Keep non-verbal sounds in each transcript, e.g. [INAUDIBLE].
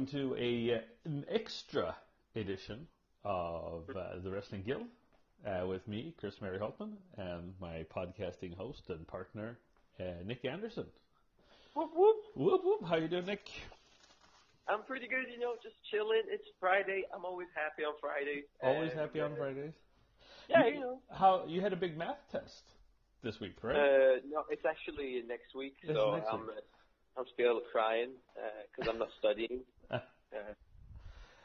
Welcome to a uh, an extra edition of uh, the Wrestling Guild uh, with me, Chris Mary Holtman, and my podcasting host and partner, uh, Nick Anderson. Whoop whoop. Whoop whoop! How you doing, Nick? I'm pretty good, you know, just chilling. It's Friday. I'm always happy on Fridays. Always And, happy on uh, Fridays. Yeah, you know. How you had a big math test this week, right? Uh, no, it's actually next week, It's so next I'm week. uh, I'm still crying because I'm not studying. Ah. Uh,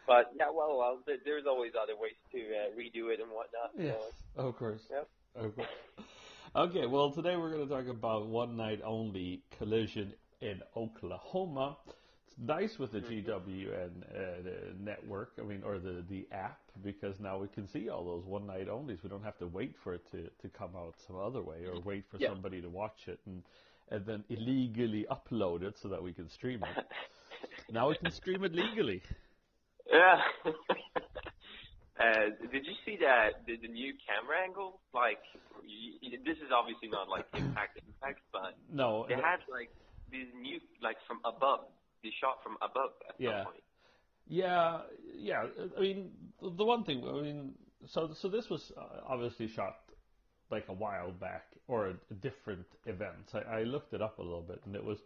but yeah, well, well, there's always other ways to uh, redo it and whatnot. yes, So, of course. Yep. Of course. Okay, well, today we're going to talk about one night only collision in Oklahoma. It's nice with the GWN uh, the network, I mean, or the, the app, because now we can see all those one night onlys. We don't have to wait for it to, to come out some other way or wait for Yeah. somebody to watch it and, and then illegally upload it so that we can stream it. [LAUGHS] now we can stream it legally. yeah. [LAUGHS] uh, did you see that the, the new camera angle? Like, y y this is obviously not like impact impact, but No, They had like these new, like from above, they shot from above at Yeah. some point. Yeah, yeah. I mean, the one thing. I mean, so so this was uh, obviously shot like a while back, or a, a different event. I, I looked it up a little bit, and it was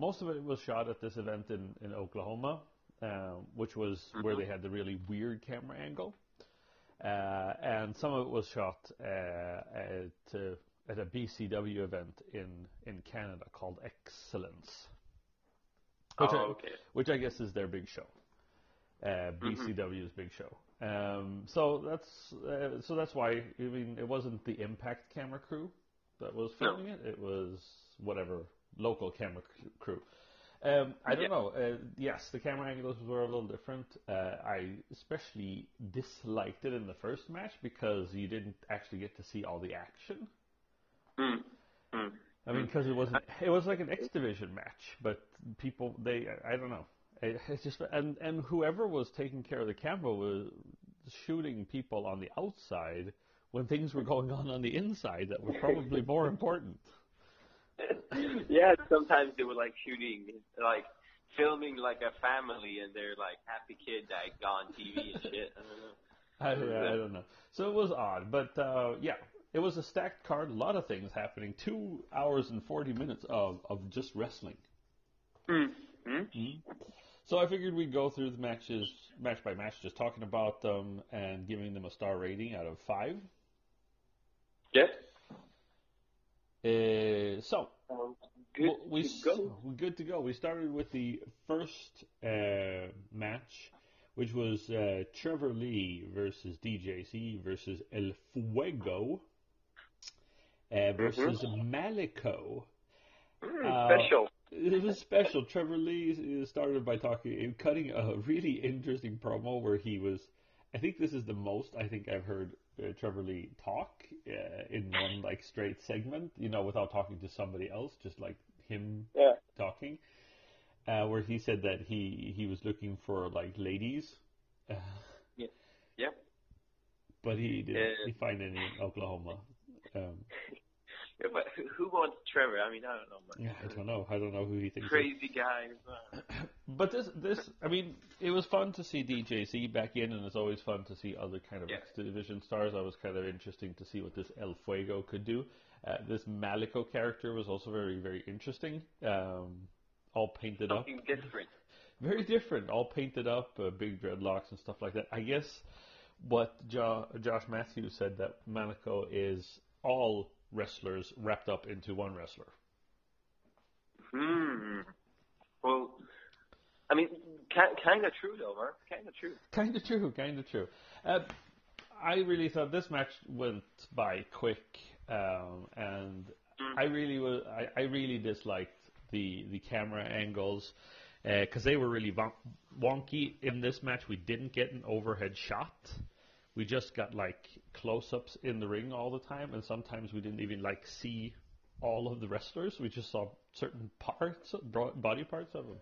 most of it was shot at this event in in Oklahoma, um, which was where they had the really weird camera angle, uh, and some of it was shot uh, at uh, at a BCW event in in Canada called Excellence. Which I- oh, okay. which I guess is their big show, uh, BCW's big show. Um, so that's uh, so that's why I mean it wasn't the Impact camera crew that was No. filming it; it was whatever local camera c- crew. Um, I don't Yeah. know. Uh, yes, the camera angles were a little different. Uh, I especially disliked it in the first match because you didn't actually get to see all the action. Mm. Mm. I mean, because it wasn't. It was like an X Division match, but people they I don't know. It, it's just and and whoever was taking care of the camera was shooting people on the outside when things were going on on the inside that were probably more [LAUGHS] important. [LAUGHS] yeah, sometimes they were like shooting, like filming like a family and they're like happy kid that got on TV and shit. I don't know. [LAUGHS] I, I don't know. So it was odd, but uh, yeah, it was a stacked card. A lot of things happening. Two hours and forty minutes of of just wrestling. Mm. Mm. So I figured we'd go through the matches, match by match, just talking about them and giving them a star rating out of five. Yeah. Uh, so Um, good. we, to go. We're good to go. We started with the first uh, match, which was uh, Trevor Lee versus DJZ versus El Fuego uh, versus Malico. Mm, Uh, special. It was special. Trevor Lee uh, started by talking, cutting a really interesting promo where he was. I think this is the most I think I've heard uh, Trevor Lee talk uh, in one like straight segment. You know, without talking to somebody else, just like him Yeah. talking. Uh, where he said that he he was looking for like ladies, [LAUGHS] uh, Yep. but he didn't Yeah. he find any in Oklahoma. Um, Yeah, [LAUGHS] but who- who wants Trevor? I mean, I don't know. Man. yeah, I don't know. I don't know who he thinks. Crazy guy. uh, [CLEARS THROAT] But this, this, I mean, it was fun to see DJZ back in, and it's always fun to see other kind of Yeah. X Division stars. I was kind of interesting to see what this El Fuego could do. Uh, this Malico character was also very, very interesting. Um, all painted up, Something different. [LAUGHS] very different. All painted up, uh, big dreadlocks and stuff like that. I guess what jo- Josh Matthews said that Malico is all wrestlers wrapped up into one wrestler. Hmm. Well, I mean, kind of true though, Mark. Kind of true. Kind of true, kind of true. Uh, I really thought this match went by quick, um, and I really was. I, I really disliked the the camera angles because they were really won- wonky in this match. We didn't get an overhead shot. We just got like close-ups in the ring all the time, and sometimes we didn't even like see all of the wrestlers. We just saw certain parts, body parts of them.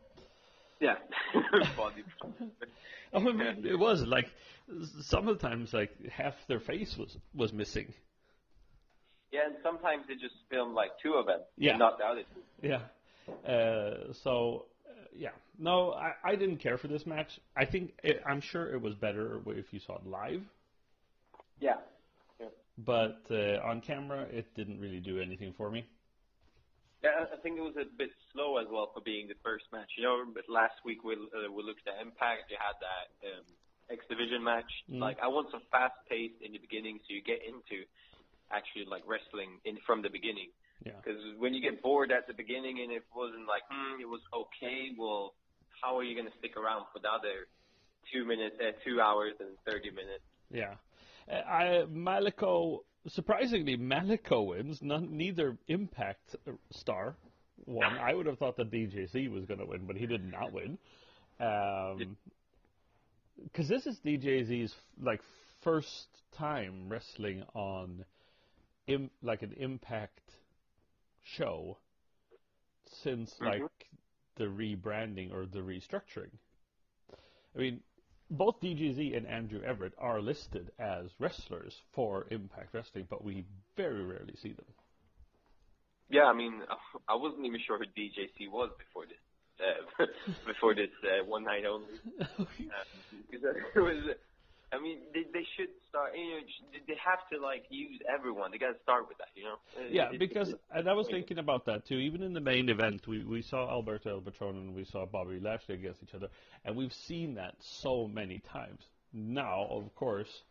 Yeah. [LAUGHS] Body. [LAUGHS] I mean, it was like some of the times, like half their face was was missing. Yeah, and sometimes they just film like two of them, Yeah. not the other two. Yeah. Uh, so uh, yeah, no, I, I didn't care for this match. I think it, I'm sure it was better if you saw it live. Yeah. But uh, on camera, it didn't really do anything for me. Yeah, I think it was a bit slow as well for being the first match. You know, but last week we uh, we looked at Impact. You had that um, X Division match. Mm. Like I want some fast pace in the beginning, so you get into actually like wrestling in from the beginning. Yeah. Because when you get bored at the beginning and it wasn't like, hmm, it was okay. Well, how are you going to stick around for the other two minutes, uh, two hours and thirty minutes? Yeah. I Malico surprisingly Malico wins. None, neither Impact star won. I would have thought that DJZ was going to win, but he did not win. Um, because this is DJZ's like first time wrestling on, Im, like an Impact show since like the rebranding or the restructuring. I mean, both DJZ and Andrew Everett are listed as wrestlers for Impact Wrestling, but we very rarely see them. Yeah, I mean, I wasn't even sure who DJZ was before this. Uh, [LAUGHS] before this uh, one night only, [LAUGHS] uh, [LAUGHS] because it was. I mean, they they should start. You know, they have to like use everyone. They got to start with that. You know. Yeah, because and I was thinking about that too. Even in the main event, we we saw Alberto El Patron and we saw Bobby Lashley against each other, and we've seen that so many times. Now, of course,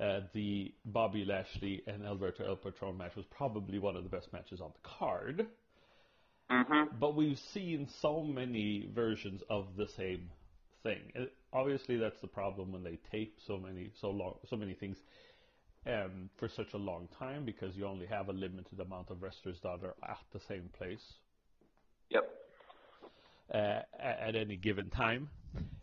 uh, the Bobby Lashley and Alberto El Patron match was probably one of the best matches on the card. Mm-hmm. But we've seen so many versions of the same thing. Obviously, that's the problem when they tape so many so long so many things um, for such a long time because you only have a limited amount of wrestlers that are at the same place. Yep. Uh, at any given time,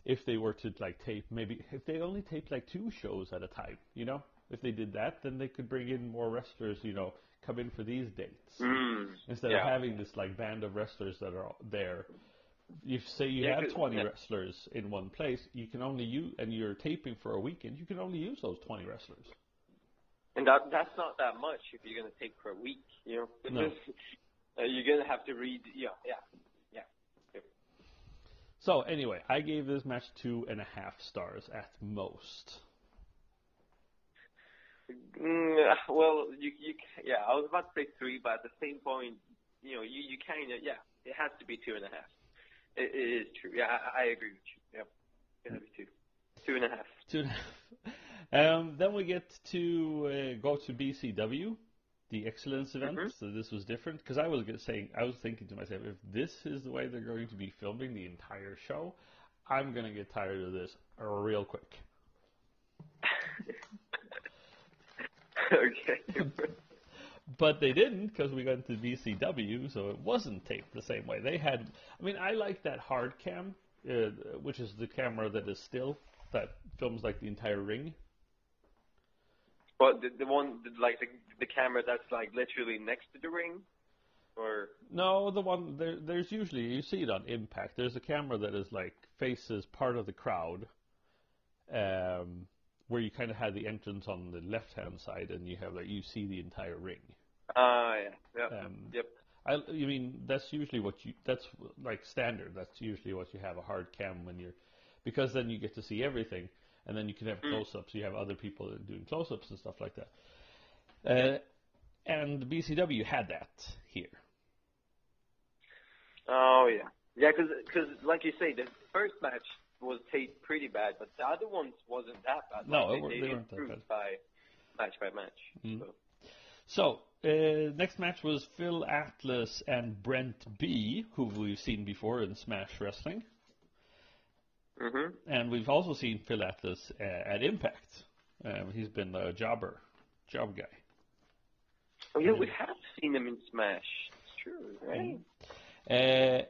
if they were to like tape maybe if they only taped like two shows at a time, you know, if they did that, then they could bring in more wrestlers, you know, come in for these dates mm. instead yeah. of having this like band of wrestlers that are there if say you Yeah, have 'cause- 20 yeah. wrestlers in one place, you can only use, and you're taping for a weekend, you can only use those 20 wrestlers. And that that's not that much if you're gonna take for a week, you know. No. [LAUGHS] uh, you're gonna have to read. Yeah, yeah, yeah. So anyway, I gave this match two and a half stars at most. Mm, well, you you yeah. I was about to say three, but at the same point, you know, you you kind of yeah. It has to be two and a half. It, it is true. Yeah, I, I agree with you. Yep. To be two. Two and a half. Two and a half. [LAUGHS] Um, then we get to uh, go to BCW, the Excellence event. Mhm. So this was different because I was saying, I was thinking to myself, if this is the way they're going to be filming the entire show, I'm gonna get tired of this real quick. [LAUGHS] okay. [LAUGHS] But they didn't because we got to BCW, so it wasn't taped the same way. They had, I mean, I like that hard cam, uh, which is the camera that is still that films like the entire ring. But the, the one, the, like the the camera that's like literally next to the ring, or No, the one there, there's usually you see it on Impact. There's a camera that is like faces part of the crowd, um, where you kind of have the entrance on the left hand side, and you have like you see the entire ring. ah yeah, yep, Um, yep. I, you mean that's usually what you that's like standard. That's usually what you have a hard cam when you're because then you get to see everything, and then you can have Mm. close-ups. You have other people doing close-ups and stuff like that. Uh, and BCW had that here. Oh yeah, yeah. Because like you say, the first match was taped pretty bad, but the other ones wasn't that bad. No, Like, they, they they weren't that improved bad. by match by match. Mm. So. So, uh, next match was Phil Atlas and Brent B, who we've seen before in Smash Wrestling. Mhm. And we've also seen Phil Atlas uh, at Impact. Um, he's been a jobber, job guy. Oh yeah, we have seen him in Smash. It's true, right? Uh, Mm.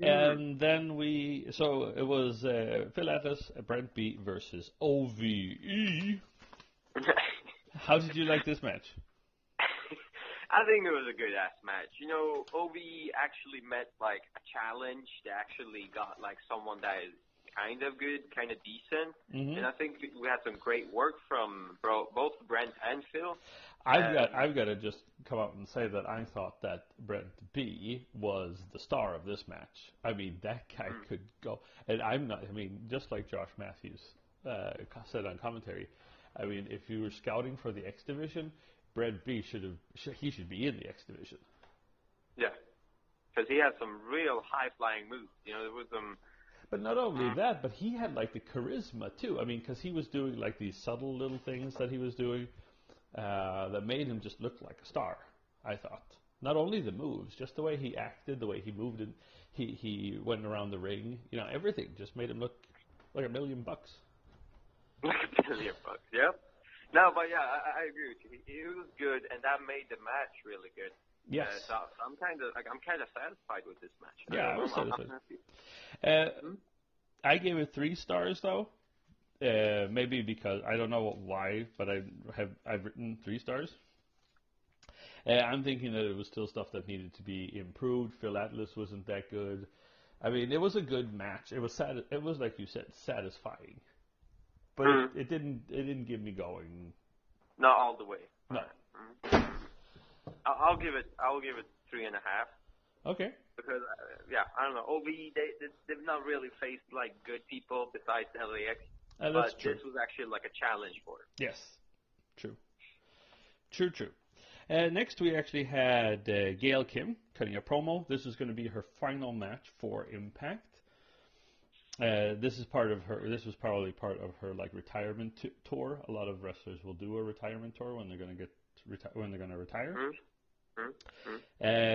And then we, so it was uh, Phil Atlas, uh, Brent B versus OVE. How did you like this match? [LAUGHS] I think it was a good ass match. You know, OV actually met like a challenge. They actually got like someone that is kind of good, kind of decent, Mhm. and I think we had some great work from bro, both Brent and Phil. I've Um, got I've got to just come out and say that I thought that Brent B was the star of this match. I mean, that guy Mm. could go, and I'm not. I mean, just like Josh Matthews uh, said on commentary. I mean, if you were scouting for the X division, Brent B should have he should be in the X division. Yeah, because he had some real high flying moves. You know, there was some. But not only that, but he had like the charisma too. I mean, because he was doing like these subtle little things that he was doing uh, that made him just look like a star. I thought not only the moves, just the way he acted, the way he moved, and he he went around the ring. You know, everything just made him look like a million bucks. Like [LAUGHS] a billion bucks. Yep. No, but yeah, I, I agree with you. It, it was good, and that made the match really good. Yes. Uh, so I'm kind of like I'm kind of satisfied with this match. Yeah, I I'm- was I'm- I'm satisfied. happy. Uh, I gave it three stars though. Uh, maybe because I don't know why, but I have I've written three stars. Uh, I'm thinking that it was still stuff that needed to be improved. Phil Atlas wasn't that good. I mean, it was a good match. It was sad. It was like you said, satisfying, but it, Hmm. it didn't. It didn't get me going. Not all the way. No. I'll, I'll give it. I'll give it three and a half Okay. because uh, yeah, I don't know. OVE they, they they've not really faced like good people besides LAX, Uh, that's but true. this was actually like a challenge for it. Yes, true, true, true. Uh, next, we actually had uh, Gail Kim cutting a promo. This is going to be her final match for Impact. Uh, this is part of her. This was probably part of her like retirement t- tour. A lot of wrestlers will do a retirement tour when they're going to get reti- when they're going to retire. Mhm. Mhm. Mhm.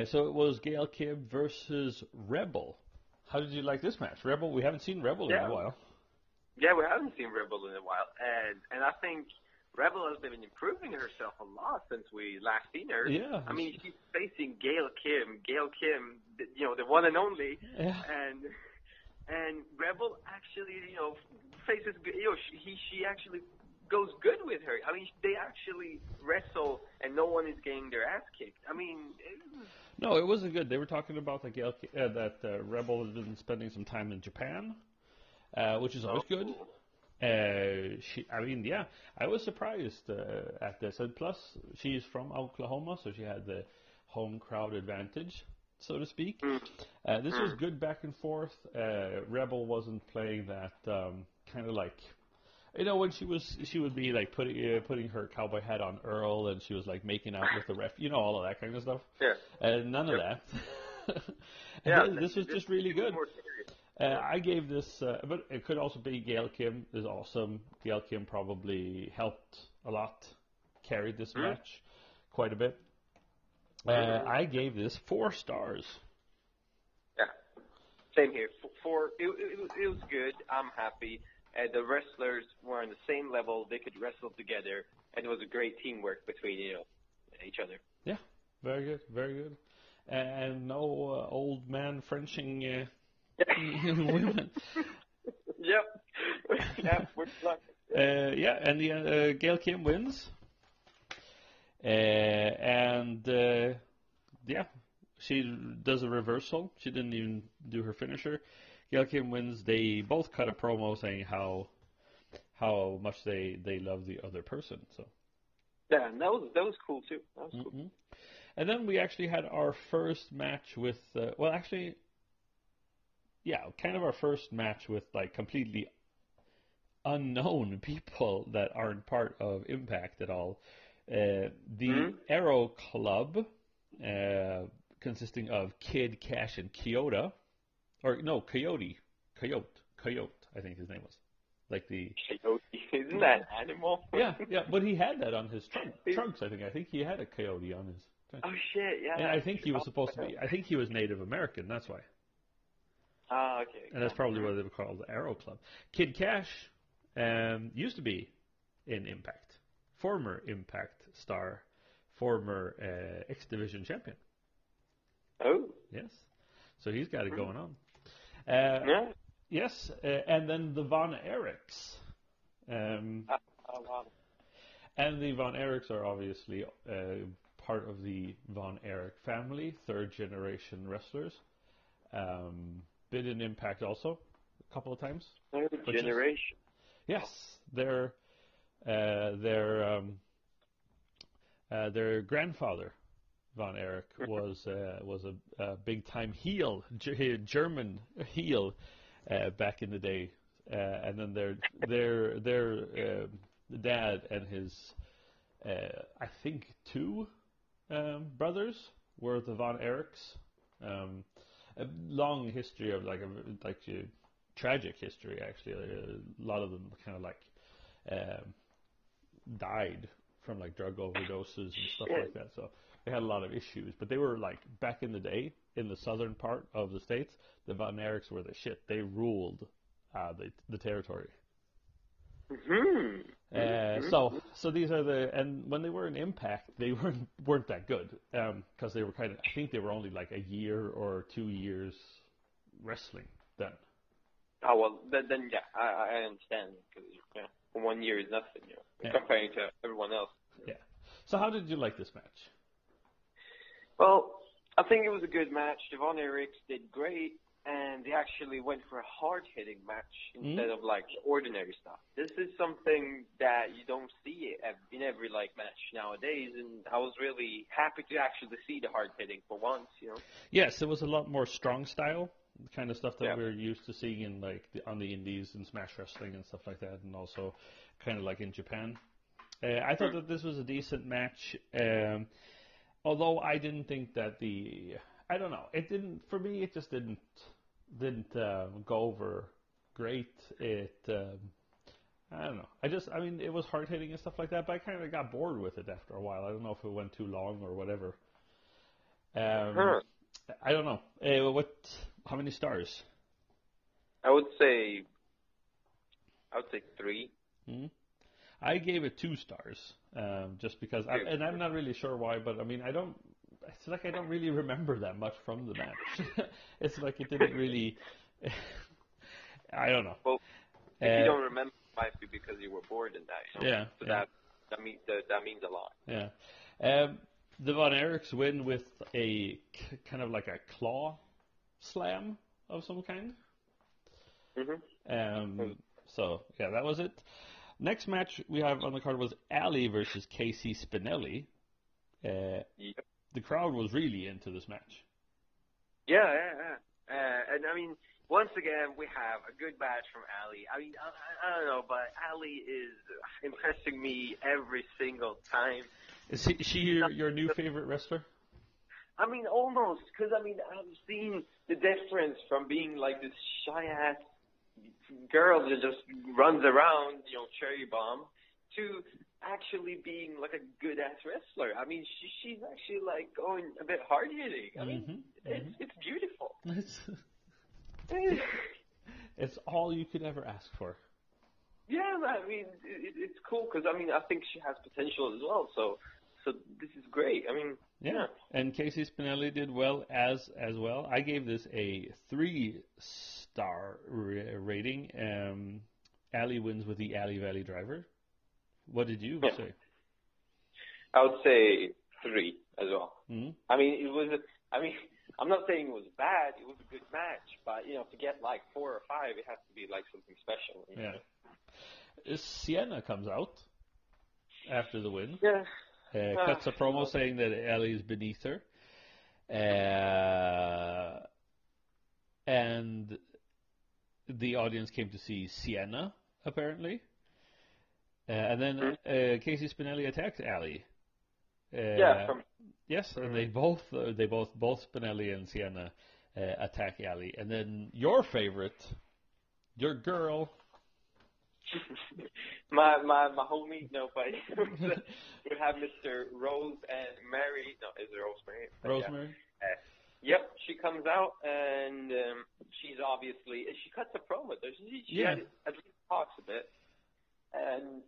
Uh, so it was Gail Kim versus Rebel. How did you like this match, Rebel? We haven't seen Rebel in a while. Yeah, we haven't seen Rebel in a while, and and I think Rebel has been improving herself a lot since we last seen her. Yeah. I mean, she's facing Gail Kim, Gail Kim, you know, the one and only, Yeah. and and Rebel actually, you know, faces, you know, she he, she actually goes good with her. I mean, they actually wrestle, and no one is getting their ass kicked. I mean, it was, No, it wasn't good. They were talking about that Gail, uh, that uh, Rebel has been spending some time in Japan, uh, which is always good. cool. Uh, she, I mean, yeah, I was surprised uh, at this, and plus she's from Oklahoma, so she had the home crowd advantage, so to speak. Mm. Uh, this was good back and forth. Uh, Rebel wasn't playing that um, kind of like. You know when she was, she would be like putting uh, putting her cowboy hat on Earl, and she was like making out with the ref. You know all of that kind of stuff. yeah, Uh, none of Yep. that. [LAUGHS] yeah. And this was just really good. Uh, I gave this, uh, but it could also be Gail Kim is awesome. Gail Kim probably helped a lot, carried this Mhm. match quite a bit. Uh, Mhm. I gave this four stars. Yeah, same here. For, for it, it, it was good. I'm happy. Uh, the wrestlers were on the same level. They could wrestle together, and it was a great teamwork between you know each other. Yeah, very good, very good. And no uh, old man Frenching uh, [LAUGHS] women. yep. [LAUGHS] yeah, we're lucky. Uh, yeah, and the uh, Gail Kim wins. Uh, and uh, yeah, she does a reversal. She didn't even do her finisher. Gail Kim wins. They both cut a promo saying how how much they they love the other person. So. Yeah, and that was that was cool too. That was cool. hmm And then we actually had our first match with, uh, well, actually, yeah, kind of our first match with like completely unknown [LAUGHS] people that aren't part of Impact at all. Uh, the Mhm. Arrow Club, uh, consisting of Kid, Kash, and Kyoto, or no, Coyote, Coyote, Coyote, I think his name was, like the Coyote. [LAUGHS] Isn't that animal? [LAUGHS] yeah, yeah, but he had that on his trunk, [LAUGHS] trunks. I think. I think he had a coyote on his. Trunk. Oh shit! Yeah. And I think he was supposed to be. I think he was Native American. That's why, Ah, okay. and that's probably why they were called the Arrow Club. Kid Kash um, used to be in Impact, former Impact star, former uh, X Division champion. Oh. Yes, so he's got it going on. Uh, Yeah. Yes, uh, and then the Von Erichs. Um, Oh wow. And the Von Erichs are obviously uh, part of the Von Erich family, third generation wrestlers. Um, been in Impact also, a couple of times. Third Which is- generation. Yes, their uh, their um, uh, their grandfather von Erich [LAUGHS] was uh, was a, a big time heel, G- German heel uh, back in the day, uh, and then their their their uh, dad and his uh, I think two um, brothers were the von Erichs. Um, a long history of like a like a tragic history actually. A lot of them kind of like um, died from like drug overdoses and stuff like that. So they had a lot of issues, but they were like back in the day in the southern part of the states, the Von Erichs were the shit. They ruled uh, the the territory. hmm Uh, so so these are the and when they were in Impact, they [LAUGHS] weren't weren't that good because they were kind of I think they were only like a year or two years wrestling then. Oh well, then, then yeah, I, I understand because yeah, one year is nothing, you know, Yeah. comparing to everyone else. Yeah. So how did you like this match? Well, I think it was a good match. the Von Erichs did great, and they actually went for a hard-hitting match instead of like ordinary stuff. This is something that you don't see in every like match nowadays, and I was really happy to actually see the hard-hitting for once. You know. Yes, it was a lot more strong style, the kind of stuff that Yeah. we're used to seeing in like the, on the indies and Smash Wrestling and stuff like that, and also kind of like in Japan. Uh, I thought that this was a decent match, um, although I didn't think that the I don't know it didn't for me it just didn't didn't um, go over great. It um, I don't know. I just I mean it was hard hitting and stuff like that, but I kind of got bored with it after a while. I don't know if it went too long or whatever. Um, Huh. I don't know. Uh, what? How many stars? I would say, I would say three. I gave it two stars, um, just because, I, and I'm not really sure why, but I mean, I don't. It's like I don't really remember that much from the match. [LAUGHS] it's like it didn't really. [LAUGHS] I don't know. Well, If Uh, you don't remember, it might be because you were bored in that. You know? Yeah, So yeah. that that means that, that means a lot. Yeah. Um, the Von Erichs win with a k- kind of like a claw slam of some kind. Mm-hmm. Um, so yeah, that was it. Next match we have on the card was Allie versus Casey Spinelli. Uh, Yep. the crowd was really into this match. Yeah, yeah, yeah. Uh, and I mean, once again, we have a good match from Allie. I mean, I, I, don't know, but Ali is impressing me every single time. Is she, she your, your new favorite wrestler? I mean, almost, because I mean, I've seen the difference from being like this shy ass girl that just runs around, you know, cherry bomb, to actually being like a good ass wrestler. I mean, she, she's actually like going a bit hard hitting. I mean, Mhm, it's it's beautiful. [LAUGHS] It's, [LAUGHS] it's all you could ever ask for. Yeah, I mean, it, it's cool because I mean, I think she has potential as well. So, so this is great. I mean, Yeah. And Casey Spinelli did well as as well. I gave this a three star rating. Um, Allie wins with the Allie Valley Driver. What did you Yeah. say? I would say three as well. Mhm. I mean, it was. I mean, I'm not saying it was bad. It was a good match, but you know, to get like four or five, it has to be like something special. Yeah. know? Uh, Sienna comes out after the win. Yeah. Uh, Ah, cuts a promo saying that Allie is beneath her. Uh, and the audience came to see Sienna, apparently. Uh, and then uh, Casey Spinelli attacked Allie. Uh, Yeah. From Yes, and they both uh, they both both Spinelli and Sienna uh, attack Allie, and then your favorite, your girl, [LAUGHS] my my my homie, no, but [LAUGHS] we have Mr. Rose and Mary. No, is it Rosemary? Rosemary. yeah. Yep, she comes out and um, she's obviously she cuts a promo. Does she? She Yeah. at least talks a bit, and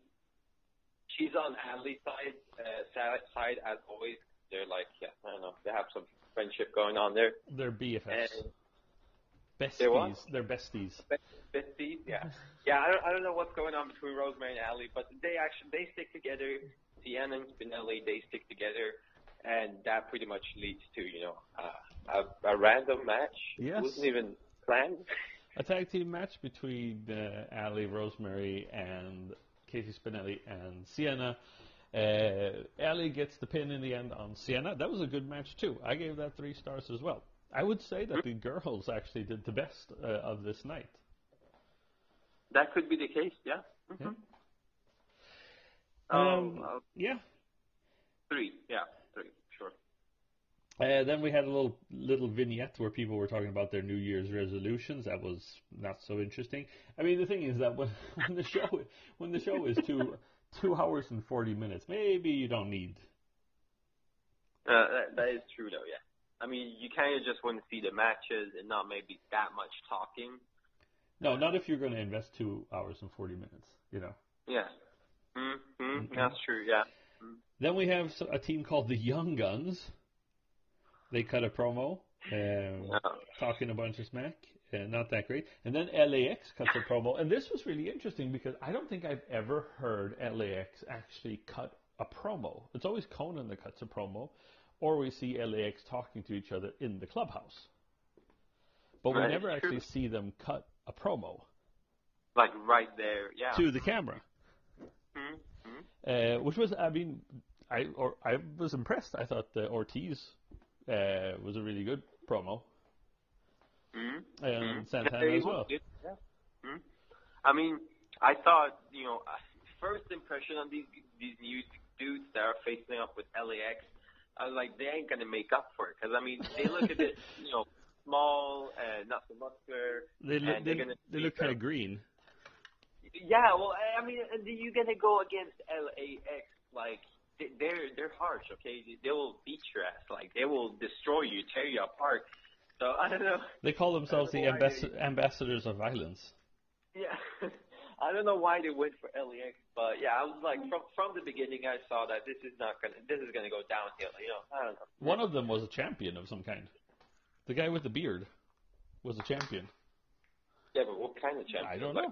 she's on Allie's side. Uh, side- as always. They're like, yeah, I don't know. They have some friendship going on there. They're BFFs, And They're what? besties. They're besties. besties, yeah, yeah. I don't, I don't know what's going on between Rosemary and Allie, but they actually they stick together. Sienna and Spinelli they stick together, and that pretty much leads to you know uh, a, a random match. Yes. It wasn't even planned. a tag team match between uh, Allie Rosemary and Casey Spinelli and Sienna. Uh, Allie gets the pin in the end on Sienna. That was a good match too. I gave that three stars as well. I would say that the girls actually did the best uh, of this night. That could be the case, yeah. Mm-hmm. Um, Um, uh, yeah. three, yeah. Uh, then we had a little little vignette where people were talking about their New Year's resolutions. That was not so interesting. I mean, the thing is that when, [LAUGHS] when the show when the show is two two hours and forty minutes, maybe you don't need. Uh, that, that is true, though, yeah. I mean, you kind of just want to see the matches and not maybe that much talking. No, not if you're going to invest two hours and forty minutes. You know. Yeah. Mm-hmm. Mhm. That's true, yeah. Then we have a team called the Young Guns. They cut a promo, um, Yeah. talking a bunch of smack. Uh, not that great. And then LAX cuts a promo, and this was really interesting because I don't think I've ever heard LAX actually cut a promo. It's always Konnan that cuts a promo, or we see LAX talking to each other in the clubhouse. But we Right, never true. actually see them cut a promo Like right there, yeah. to the camera. Mm-hmm. uh, which was I mean I or I was impressed. I thought the Ortiz uh, was a really good promo Mm-hmm. and Mhm. Santana Yeah, as well. good, Yeah. Mhm. I mean, I thought, you know, uh, first impression on these these new dudes that are facing up with LAX, I was like, they ain't gonna make up for it because I mean, they look a bit, [LAUGHS] you know, small, uh, not so muscular. They look and they, they look kind of green. Yeah, well, I mean, and you're gonna go against LAX, like they're they're harsh, okay? They will beat your ass, like they will destroy you, tear you apart. So I don't know. They call themselves the I don't know why ambas- ambassadors of violence. Yeah, [LAUGHS] I don't know why they went for LAX, but yeah, I was like from from the beginning, I saw that this is not gonna this is gonna go downhill. You know, I don't know. One of them was a champion of some kind. The guy with the beard was a champion. Yeah, but what kind of champion? I don't know.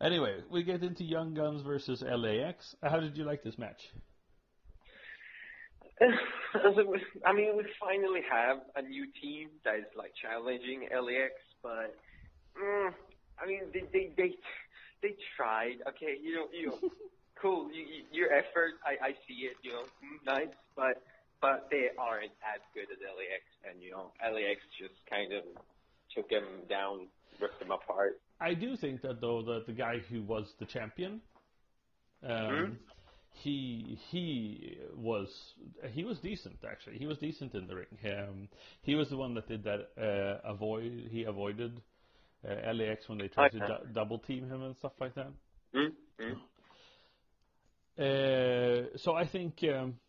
Anyway, we get into Young Guns versus LAX. How did you like this match? [LAUGHS] I mean, we finally have a new team that is like challenging LAX, but mm, I mean, they they they they tried. Okay, you know, you know, [LAUGHS] cool. You, you, your effort, I I see it. You know, mm, nice, but but they aren't as good as LAX, and you know, LAX just kind of took them down, ripped them apart. I do think that though that the guy who was the champion, um, Mhm. he he was he was decent actually. He was decent in the ring. Um, he was the one that did that uh, avoid. He avoided uh, LAX when they tried to du- double team him and stuff like that. Mm-hmm. Uh, so I think um,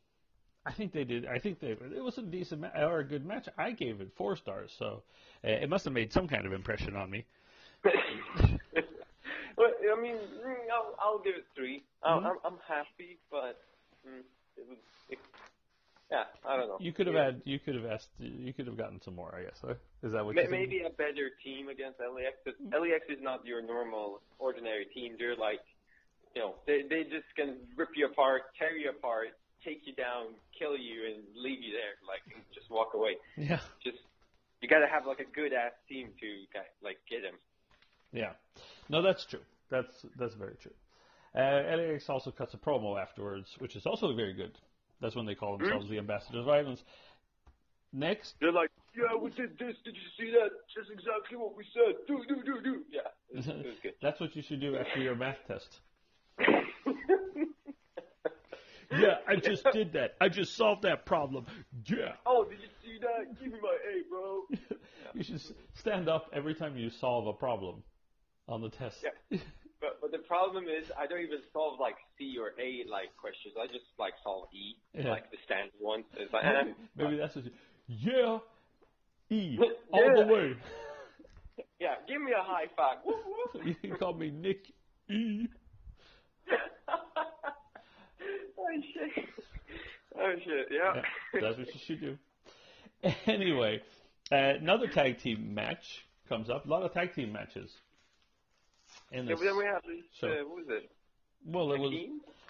I think they did. I think they it was a decent ma- or a good match. I gave it four stars, so uh, it must have made some kind of impression on me. [LAUGHS] well, I mean, mm, I'll, I'll give it three. I'm, Mhm. I'm, I'm happy, but mm, it was, it, yeah, I don't know. You could have Yeah. had, you could have asked, you could have gotten some more. I guess. Is that what Ma- you maybe a better team against LAX. But LAX is not your normal, ordinary team. They're like, you know, they they just can rip you apart, tear you apart, take you down, kill you, and leave you there, like just walk away. Yeah, Just you got to have like a good ass team to like get him. yeah. No, that's true. That's that's very true. Uh, LAX also cuts a promo afterwards, which is also very good. That's when they call themselves the Ambassadors of Violence. Next, They're like, yeah, we did this. Did you see that? Just exactly what we said. Do do do do. Yeah, it was, it was [LAUGHS] that's what you should do after your math test. Yeah, I just did that. I just solved that problem. Yeah. Oh, did you see that? Give me my A, bro. [LAUGHS] You should stand up every time you solve a problem on the test. Yeah. But but the problem is I don't even solve like C or A like questions. I just like solve E, Yeah. like the standard ones. It's like, Maybe, [LAUGHS] maybe that's what you. Yeah. E. [LAUGHS] Yeah. All the way. yeah, give me a high five. Woo, woo. You can call me Nick E. oh shit. Oh shit. Yeah. Yeah, that's what you should do. [LAUGHS] Anyway, uh, another tag team match comes up. A lot of tag team matches. In Yeah, but then we have this. So- Uh, what was it? well, it was.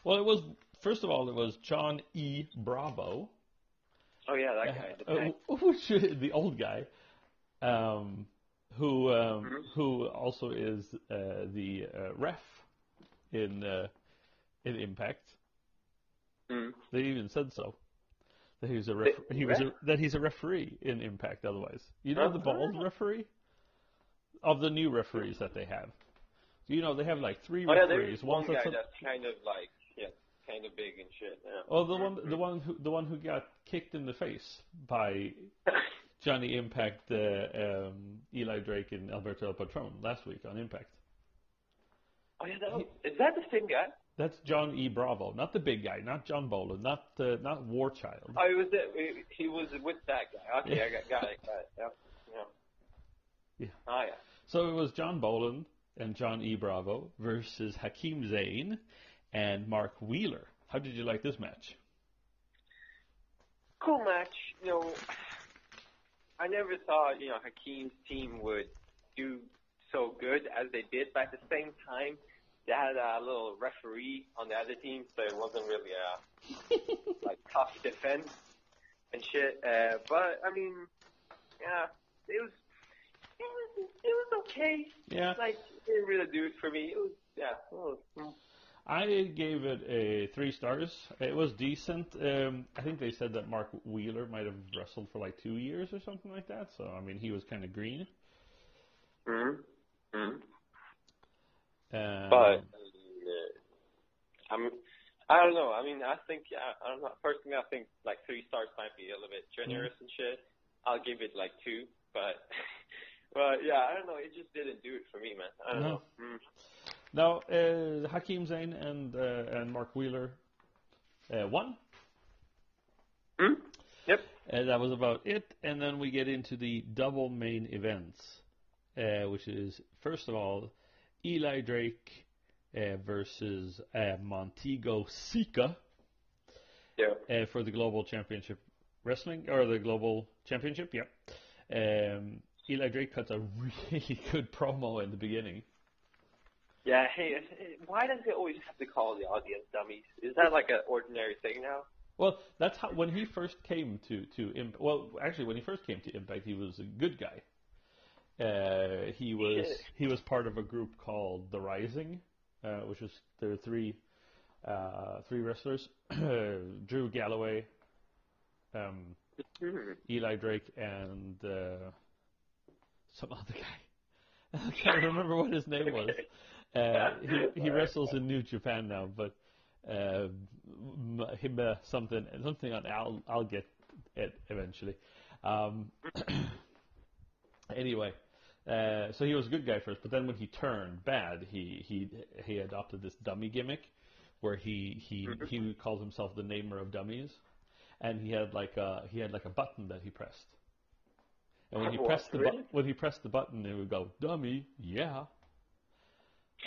Well, it was. First of all, it was John E. Bravo. Oh yeah, that guy. The Uh, [LAUGHS] which the old guy, um, who um, who also is uh, the uh, ref in uh, in Impact. Mm. They even said so. That he was a The he was a, that he's a referee in Impact. Otherwise, you know the bald referee of the new referees that they have. You know they have like three Oh yeah, referees. there's one guy that's a- that's kind of like yeah, kind of big and shit. Yeah. oh the one the one who the one who got kicked in the face by [LAUGHS] Johnny Impact, uh, um, Eli Drake, and Alberto El Patron last week on Impact. oh yeah, is that the same guy? That's John E. Bravo, not the big guy, not John Boland, not uh, not War Child. Oh, he was the, he was with that guy. Okay, I got, got it, got it. Yep. Yeah. Yeah. Oh yeah. So it was John Boland and John E. Bravo versus Hakeem Zayn and Mark Wheeler. How did you like this match? cool match. You know, I never thought you know Hakeem's team would do so good as they did, but at the same time, they had a little referee on the other team, so it wasn't really a [LAUGHS] like tough defense and shit. Uh, but I mean, yeah, it was it was it was okay. Yeah, Like it didn't really do it for me. It was yeah. It was, mm. I gave it a three stars. It was decent. Um, I think they said that Mark Wheeler might have wrestled for like two years or something like that. So I mean, he was kind of green. Mhm. Mhm. Um, But uh, I'm, I don't know. I mean, I think I, I don't know. Personally, I think like three stars might be a little bit generous and shit. I'll give it like two, but [LAUGHS] but yeah, I don't know. It just didn't do it for me, man. I don't No. know. Mm. now uh, Hakeem Zayn and uh, and Mark Wheeler uh, won. Hmm? Yep. And that was about it. And then we get into the double main events, uh, which is first of all Eli Drake uh, versus uh, Montego Sika Yeah. uh, for the Global Championship Wrestling or the Global Championship. Yeah. Um, Eli Drake cuts a really [LAUGHS] good promo in the beginning. Yeah. Hey, why does it always have to call the audience dummies? Is that like an ordinary thing now? Well, that's how when he first came to to Imp- well, actually when he first came to Impact, he was a good guy. Uh, he was he was part of a group called The Rising, uh, which was there were three uh, three wrestlers: [CLEARS THROAT] Drew Galloway, um, Mhm. Eli Drake, and uh, some other guy. [LAUGHS] I can't remember what his name was. Uh, he he wrestles in New Japan now, but uh, him something something on I'll I'll get it eventually. Um, [CLEARS THROAT] anyway, uh, so he was a good guy first, but then when he turned bad, he he he adopted this dummy gimmick, where he he he called himself the namer of dummies, and he had like a he had like a button that he pressed. And when he pressed the bu- when he pressed the button, it would go dummy, yeah.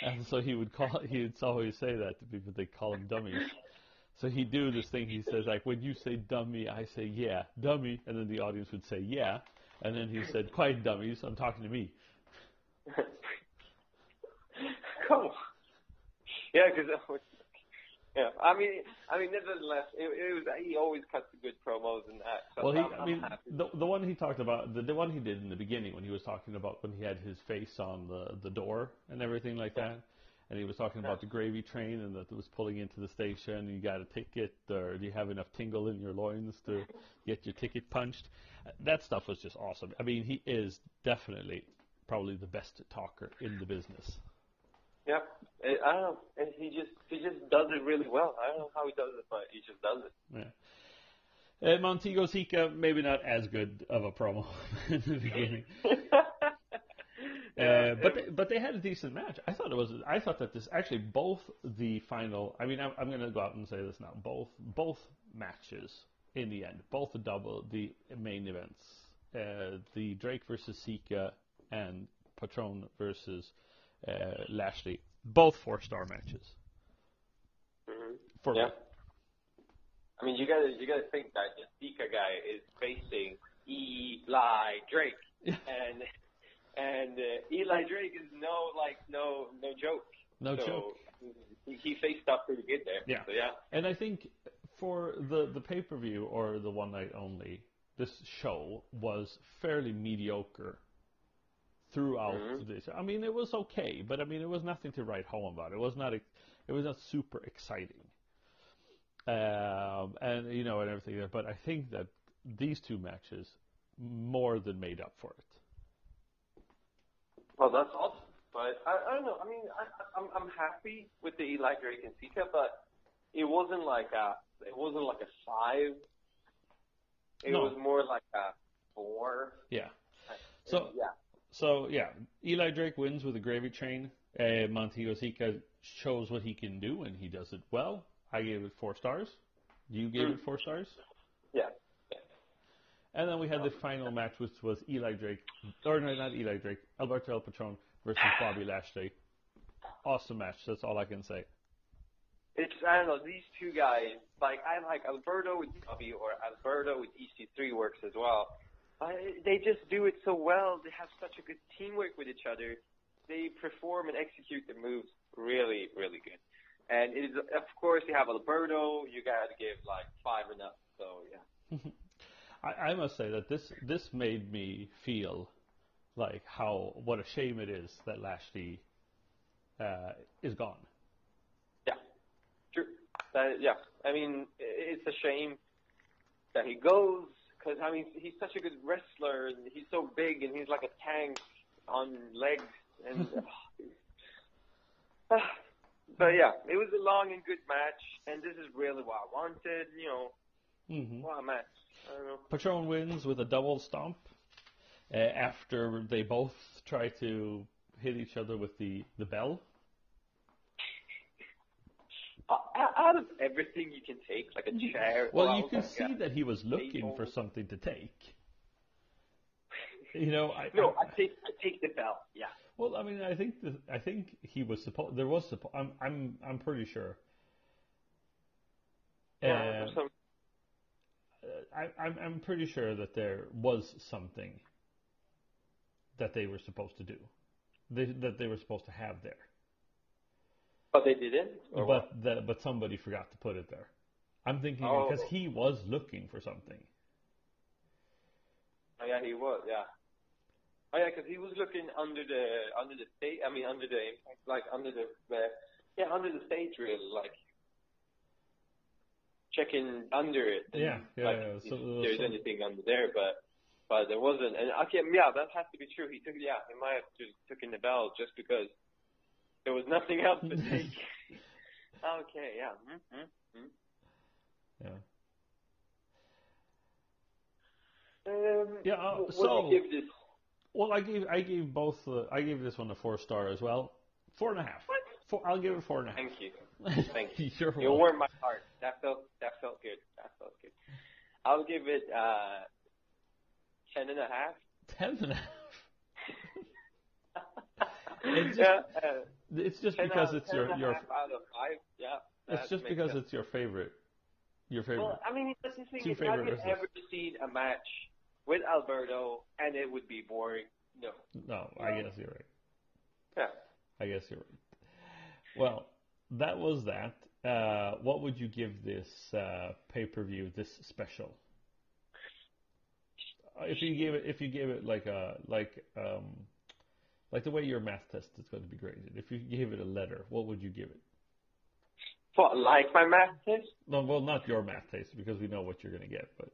And so he would call [LAUGHS] he would always say that to people. They call him dummies. So he'd do this thing. He says like, when you say dummy, I say yeah, dummy, and then the audience would say yeah, and then he said, quiet dummies, I'm talking to me. [LAUGHS] cool. Yeah, because yeah, I mean, I mean, nevertheless, it, it was he always cuts the good promos and that. So Well, he, I'm, I mean, the the one he talked about, the, the one he did in the beginning when he was talking about when he had his face on the the door and everything like that, and he was talking about the gravy train and that it was pulling into the station. And you got a ticket, or do you have enough tingle in your loins to [LAUGHS] get your ticket punched? That stuff was just awesome. I mean, he is definitely probably the best talker in the business. Yeah, I don't know. And he just he just does it really well. I don't know how he does it, but he just does it. Yeah. Uh, Montego Sika, maybe not as good of a promo [LAUGHS] in the beginning. [LAUGHS] Uh, but they, but they had a decent match. I thought it was. I thought that this actually both the final. I mean, I'm, I'm going to go out and say this now. Both both matches in the end, both the double, the main events, uh, the Drake versus Sika and Patron versus uh, Lashley, both four star matches. Mhm. For yeah. I mean, you gotta you gotta think that the Sika guy is facing Eli Drake, Yeah. and and Drake is no like no no joke. No so joke. He, he faced up pretty good there. Yeah. So yeah. And I think for the the pay per view or the one night only, this show was fairly mediocre throughout Mhm. this. I mean, it was okay, but I mean, it was nothing to write home about. It was not. It was not super exciting. Um, and you know, and everything. there. But I think that these two matches more than made up for it. Well, that's awesome. But I, I don't know. I mean, I, I'm I'm happy with the Eli Drake and Sika, but it wasn't like a it wasn't like a five. It No. was more like a four. Yeah. So yeah, So yeah, Eli Drake wins with a gravy train. Uh, Montego Sika shows what he can do, and he does it well. I gave it four stars. You gave Mm. it four stars. yeah. And then we had the oh. final match, which was Eli Drake, or no, not Eli Drake, Alberto El Patron versus Bobby Lashley. Awesome match. That's all I can say. It's I don't know these two guys. Like I like Alberto with Bobby or Alberto with EC3 works as well. But they just do it so well. They have such a good teamwork with each other. They perform and execute the moves really, really good. And it is of course you have Alberto. You gotta give like five and up. So yeah. [LAUGHS] I, I must say that this this made me feel like how what a shame it is that Lashley uh, is gone. Yeah, true. That, yeah, I mean, it's a shame that he goes because I mean he's such a good wrestler and he's so big and he's like a tank on legs and. [LAUGHS] [SIGHS] but yeah, it was a long and good match, and this is really what I wanted. You know, hmm what a match. I don't know. Patron wins with a double stomp uh, after they both try to hit each other with the, the bell. Uh, out of everything you can take, like a chair. Well, you can see that he was looking for something to take. You know, I, No, I, I take I take the bell. Yeah. well, I mean, I think the, I think he was supposed. There was supposed. I'm I'm I'm pretty sure. Yeah, Uh, some- I, I'm I'm pretty sure that there was something that they were supposed to do, they, that they were supposed to have there. but they didn't. But the, but somebody forgot to put it there. I'm thinking Oh. because he was looking for something. Oh, yeah, he was. Yeah. Oh yeah, because he was looking under the under the stage. I mean, under the like under the uh, yeah under the stage really like checking under it. Yeah, yeah, like, yeah, so- if there's so- anything under there, but but there wasn't. And okay, yeah, that has to be true. He took yeah, he might have just taken the bell just because there was nothing [LAUGHS] else to [LAUGHS] take. okay, yeah. Mm-hmm. Yeah. Um, Yeah, uh, so- do give this? Well, I gave I gave both uh, I gave this one a four star as well. Four and a half. What? Four, I'll give it four and a half. Thank you. [LAUGHS] Thank you. You're You warmed my heart. That felt that felt good. That felt good. I'll give it uh ten and a half. Ten and a half. [LAUGHS] It's just- yeah, uh, It's just because out- it's your your. out of five. Yeah. It's just because sense. it's your favorite. Your favorite. Well, I mean, that's the thing. Two If I could ever see a match with Alberto and it would be boring, no. no, I guess you're right. Yeah. I guess you're right. Well, that was that. Uh, what would you give this uh, pay per view, this special? If you gave it, if you gave it like a like um, like the way your math test is going to be graded. If you gave it a letter, what would you give it? What, like my math test? No, well, not your math test because we know what you're going to get. But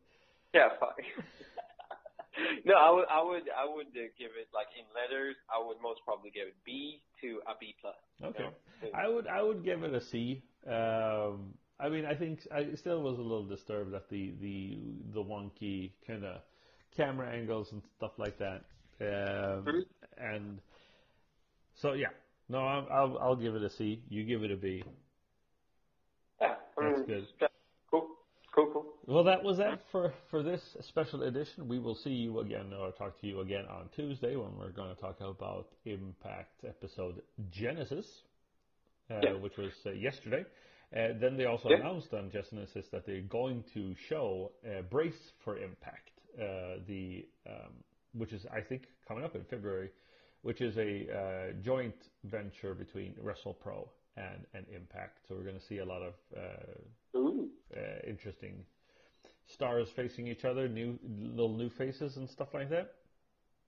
Yeah, fine. [LAUGHS] no, I would, I would, I would uh, give it like in letters. I would most probably give it B to a B plus. okay, No. I would I would give it a C. Um, I mean, I think I still was a little disturbed at the the the wonky kind of camera angles and stuff like that. Um. And so yeah, no, I'll, I'll I'll give it a C. You give it a B. Yeah, That's good. yeah, Cool, cool, cool. Well, that was that for for this special edition. We will see you again or talk to you again on Tuesday when we're going to talk about Impact episode Genesis, Yeah. which was uh, yesterday. Uh, then they also Yeah. announced on Genesis that they're going to show uh, Brace for Impact, uh, the um, which is I think coming up in February, which is a uh, joint venture between WrestlePro and and Impact. So we're going to see a lot of uh, uh, interesting stars facing each other, new little new faces and stuff like that.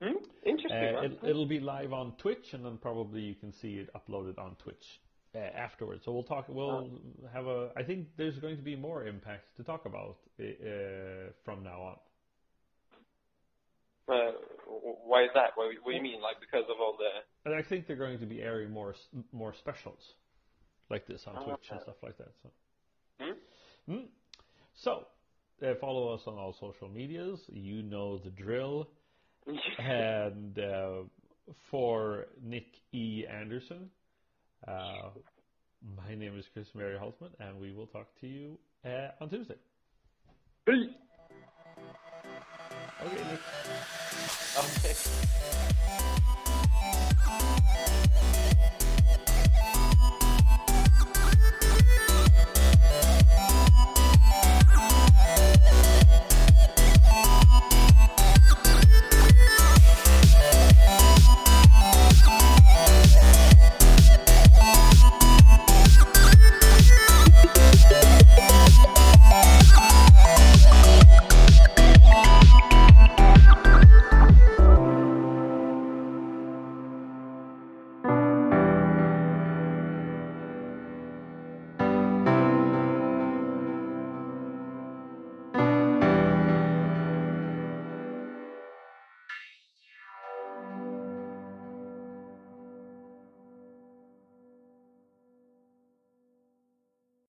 Hmm? Interesting. Uh, it, it'll be live on Twitch, and then probably you can see it uploaded on Twitch uh, afterwards. So we'll talk. We'll have a. I think there's going to be more impact to talk about uh, from now on. Uh, why is that? What, what do you mean? Like because of all the? And I think they're going to be airing more more specials like this on Oh, Twitch and stuff like that. So. Hmm? Mm. So, uh, follow us on all social medias. You know the drill. [LAUGHS] and uh, for Nick E. Anderson, uh, my name is Chris Mary Holtman, and we will talk to you uh, on Tuesday. Hey. Okay, Okay.